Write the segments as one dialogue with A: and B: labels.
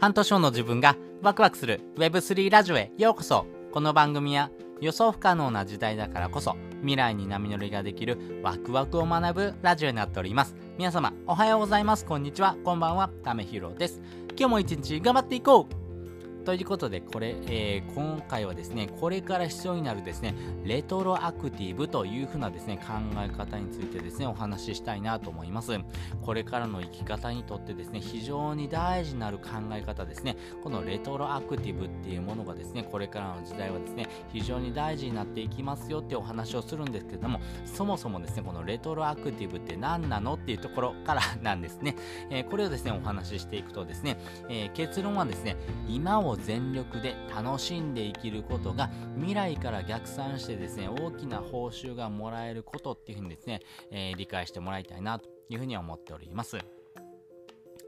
A: 半年後の自分がワクワクする Web3 ラジオへようこそ。この番組は予想不可能な時代だからこそ未来に波乗りができるワクワクを学ぶラジオになっております。皆様おはようございます。こんにちは。こんばんは。ためひろです。今日も一日頑張っていこう。ということで、これ、えー、今回はですね、これから必要になるですね、レトロアクティブというふうなですね、考え方についてですね、お話ししたいなと思います。これからの生き方にとってですね、非常に大事なる考え方ですね、このレトロアクティブっていうものがですね、これからの時代はですね、非常に大事になっていきますよってお話をするんですけれども、そもそもですね、このレトロアクティブって何なのっていうところからなんですね。えー、これをですね、お話ししていくとですね、えー、結論はですね、今をを全力で楽しんで生きることが未来から逆算してですね、大きな報酬がもらえることっていうふうにですね、えー、理解してもらいたいなというふうに思っております。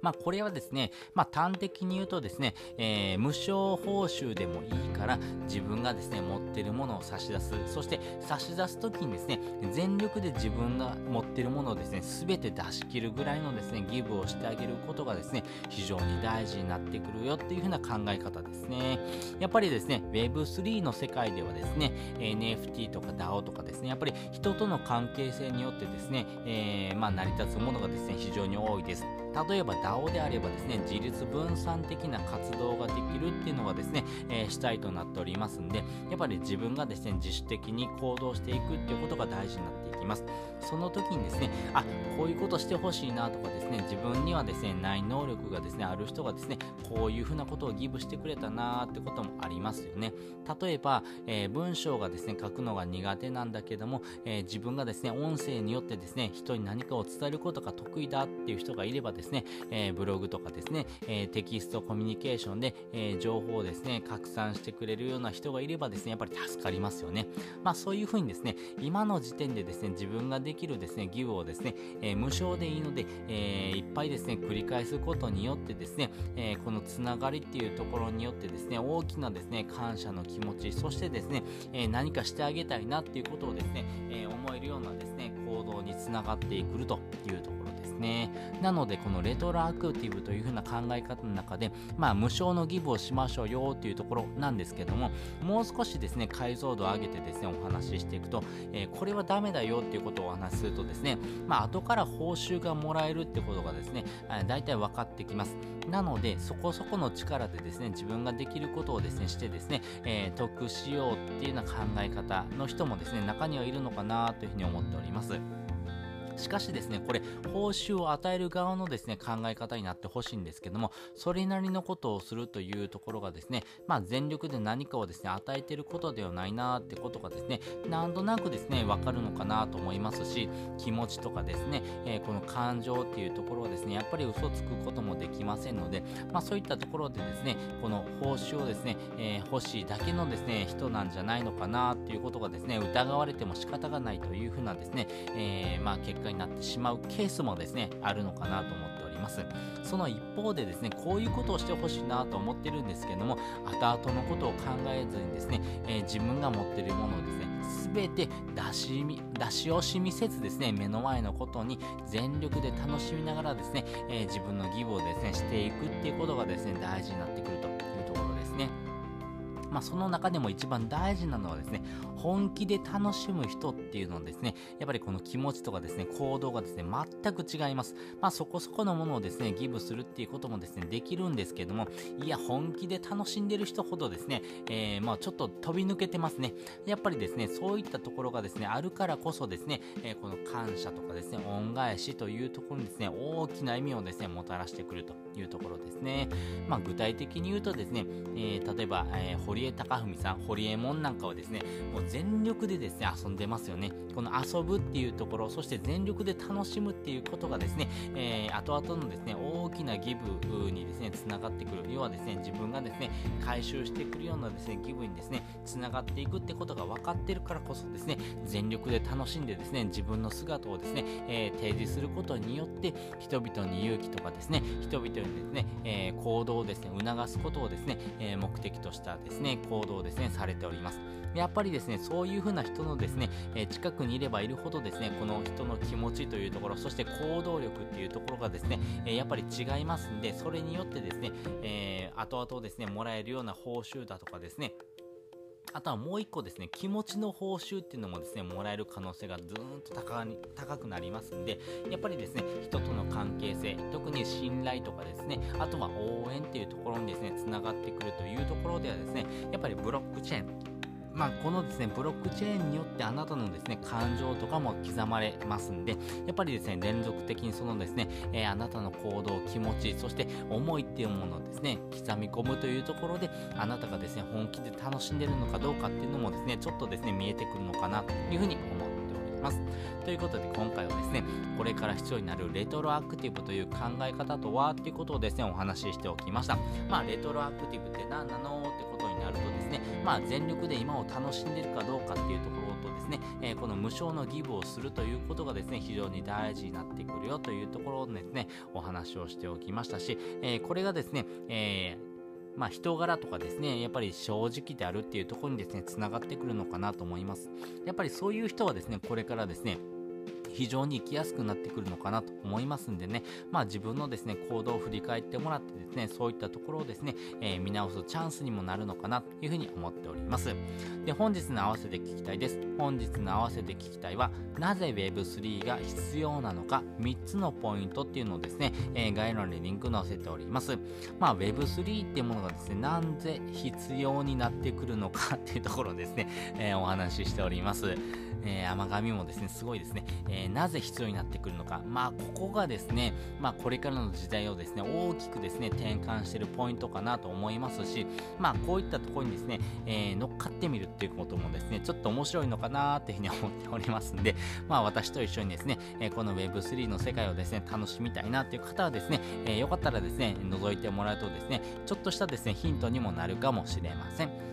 A: まあ、これはですね、まあ、端的に言うとですね、えー、無償報酬でもいいから自分がですね、持ってるものを差し出す。そして差し出すときにですね、全力で自分が持ってるものをですね、すべて出し切るぐらいのですね、ギブをしてあげることがですね、非常に大事になってくるよっていうふうな考え方ですね。やっぱりですね、Web3 の世界ではですね、NFT とか DAO とかですね、やっぱり人との関係性によってですね、えー、まあ、成り立つものがですね、非常に多いです。例えば DAO であればですね、自立分散的な活動ができるっていうのがですね、えー、主体となっておりますんで、やっぱり自分がですね、自主的に行動していくっていうことが大事になっていきます。その時にですね、あ、こういうことしてほしいなとかですね、自分にはですね、ない能力がですね、ある人がですね、こういうふうなことをギブしてくれたなーってこともありますよね。例えば、えー、文章がですね、書くのが苦手なんだけども、えー、自分がですね、音声によってですね、人に何かを伝えることが得意だっていう人がいればですね、え、ブログとかですね、え、テキストコミュニケーションで、えー、情報をですね、拡散してくれるような人がいればですね、やっぱり助かりますよね。まあそういうふうにですね、今の時点でですね、自分ができるですね、ギブをですね、え無償でいいので、えいっぱいですね、繰り返すことによってですね、えこのつながりっていうところによってですね、大きなですね、感謝の気持ち、そしてですね、え何かしてあげたいなっていうことをですね、え思えるようなですね、行動につながってくるというところですね。なので、このレトロアクティブという風な考え方の中で、まあ、無償のギブをしましょうよというところなんですけども、もう少しですね、解像度を上げてですね、お話ししていくと、えー、これはダメだよっていうことをお話しするとですね、まあ、後から報酬がもらえるってことがですね、大体分かってきます。なので、そこそこの力でですね、自分ができることをですね、してですね、えー、得しようっていうような考え方の人もですね、中にはいるのかなというふうに思っております。しかしですね、これ、報酬を与える側のですね、考え方になってほしいんですけども、それなりのことをするというところがですね、まあ、全力で何かをですね、与えてることではないなってことがですね、なんとなくですね、わかるのかなと思いますし、気持ちとかですね、えー、この感情っていうところはですね、やっぱり嘘つくこともできませんので、まあ、そういったところでですね、この報酬をですね、えー、欲しいだけのですね、人なんじゃないのかなっていうことがですね、疑われても仕方がないというふうなですね、えー、まあ、結果になってしまうケースもですね、あるのかなと思っております。その一方でですね、こういうことをしてほしいなと思ってるんですけども、後々のことを考えずにですね、えー、自分が持ってるものをですね、全て出し出し惜しみせずですね、目の前のことに全力で楽しみながらですね、えー、自分の義務をですね、していくっていうことがですね、大事になってくるというところです。まあ、その中でも一番大事なのはですね、本気で楽しむ人っていうのはですね、やっぱりこの気持ちとかですね、行動がですね、全く違います。まあ、そこそこのものをですね、ギブするっていうこともですね、できるんですけども、いや、本気で楽しんでる人ほどですね、えー、まあ、ちょっと飛び抜けてますね。やっぱりですね、そういったところがですね、あるからこそですね、えー、この感謝とかですね、恩返しというところにですね、大きな意味をですね、もたらしてくるというところですね。まあ、具体的に言うとですね、えー、例えば、えー、堀江貴文さん、堀江門なんかはですね、もう全力でですね、遊んでますよね。この遊ぶっていうところ、そして全力で楽しむっていうことがですね、えー、後々のですね、大きなギブにですね、つながってくる。要はですね、自分がですね、回収してくるようなですね、ギブにですね、つながっていくってことが分かってるからこそですね、全力で楽しんでですね、自分の姿をですね、えー、提示することによって、人々に勇気とかですね、人々にですね、えー、行動をですね、促すことをですね、え目的としたですね、ね、行動をですね、されております。やっぱりですね、そういう風な人のですね、え近くにいればいるほどですね、この人の気持ちというところ、そして行動力っていうところがですね、えやっぱり違いますんで、それによってですね、えー、後々ですね、もらえるような報酬だとかですね、あとはもう一個ですね、気持ちの報酬っていうのもですね、もらえる可能性がずーんと高高くなりますんで、やっぱりですね、人との関係性、特に信頼とかですね、あとは応援っていうところにですね、つながってくるというところではですね、やっぱりブロックチェーン、まあ、このですね、ブロックチェーンによってあなたのですね、感情とかも刻まれますんで、やっぱりですね、連続的にそのですね、えー、あなたの行動、気持ち、そして思いっていうものをですね、刻み込むというところで、あなたがですね、本気で楽しんでるのかどうかっていうのもですね、ちょっとですね、見えてくるのかなというふうに思ってます。ということで今回はですね、これから必要になるレトロアクティブという考え方とはっていうことをですね、お話ししておきました。まあ、レトロアクティブって何なのってことになるとですね、まあ、全力で今を楽しんでるかどうかっていうところとですね、えー、この無償のギブをするということがですね、非常に大事になってくるよというところをですね、お話をしておきましたし、えー、これがですね、えーまあ、人柄とかですね、やっぱり正直であるっていうところにですね、つながってくるのかなと思います。やっぱりそういう人はですね、これからですね、非常に生きやすくなってくるのかなと思いますんでね、まあ自分のですね、行動を振り返ってもらってですね、そういったところをですね、えー、見直すチャンスにもなるのかなというふうに思っております。で、本日の合わせて聞きたいです。本日の合わせて聞きたいは、なぜ Web3 が必要なのか、3つのポイントっていうのをですね、えー、概要欄にリンク載せております。まあ Web3 っていうものがですね、なんで必要になってくるのかっていうところですね、えー、お話ししております。えー、甘神もですね、すごいですね、えー、なぜ必要になってくるのか。まあ、ここがですね、まあ、これからの時代をですね、大きくですね、転換しているポイントかなと思いますし、まあ、こういったところにですね、えー、乗っかってみるっていうこともですね、ちょっと面白いのかなっていうふうに思っておりますんで、まあ、私と一緒にですね、えこの Web3 の世界をですね、楽しみたいなっていう方はですね、えよかったらですね、覗いてもらうとですね、ちょっとしたですね、ヒントにもなるかもしれません。